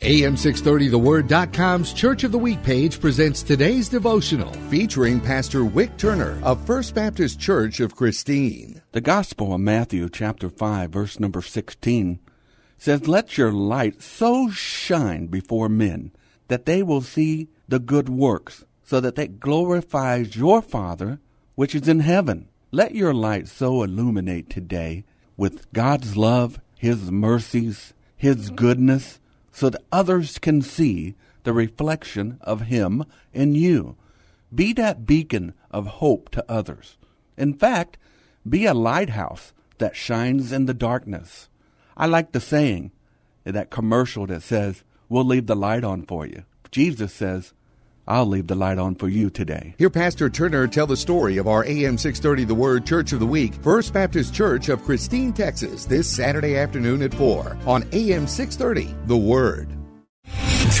AM630TheWord.com's Church of the Week page presents today's devotional featuring Pastor Wick Turner of First Baptist Church of Christine. The Gospel of Matthew, chapter 5, verse number 16 says, Let your light so shine before men that they will see the good works, so that they glorifies your Father which is in heaven. Let your light so illuminate today with God's love, His mercies, His goodness, so that others can see the reflection of Him in you. Be that beacon of hope to others. In fact, be a lighthouse that shines in the darkness. I like the saying, that commercial that says, We'll leave the light on for you. Jesus says, I'll leave the light on for you today. Hear Pastor Turner tell the story of our AM 630 The Word Church of the Week, First Baptist Church of Christine, Texas, this Saturday afternoon at 4 on AM 630 The Word.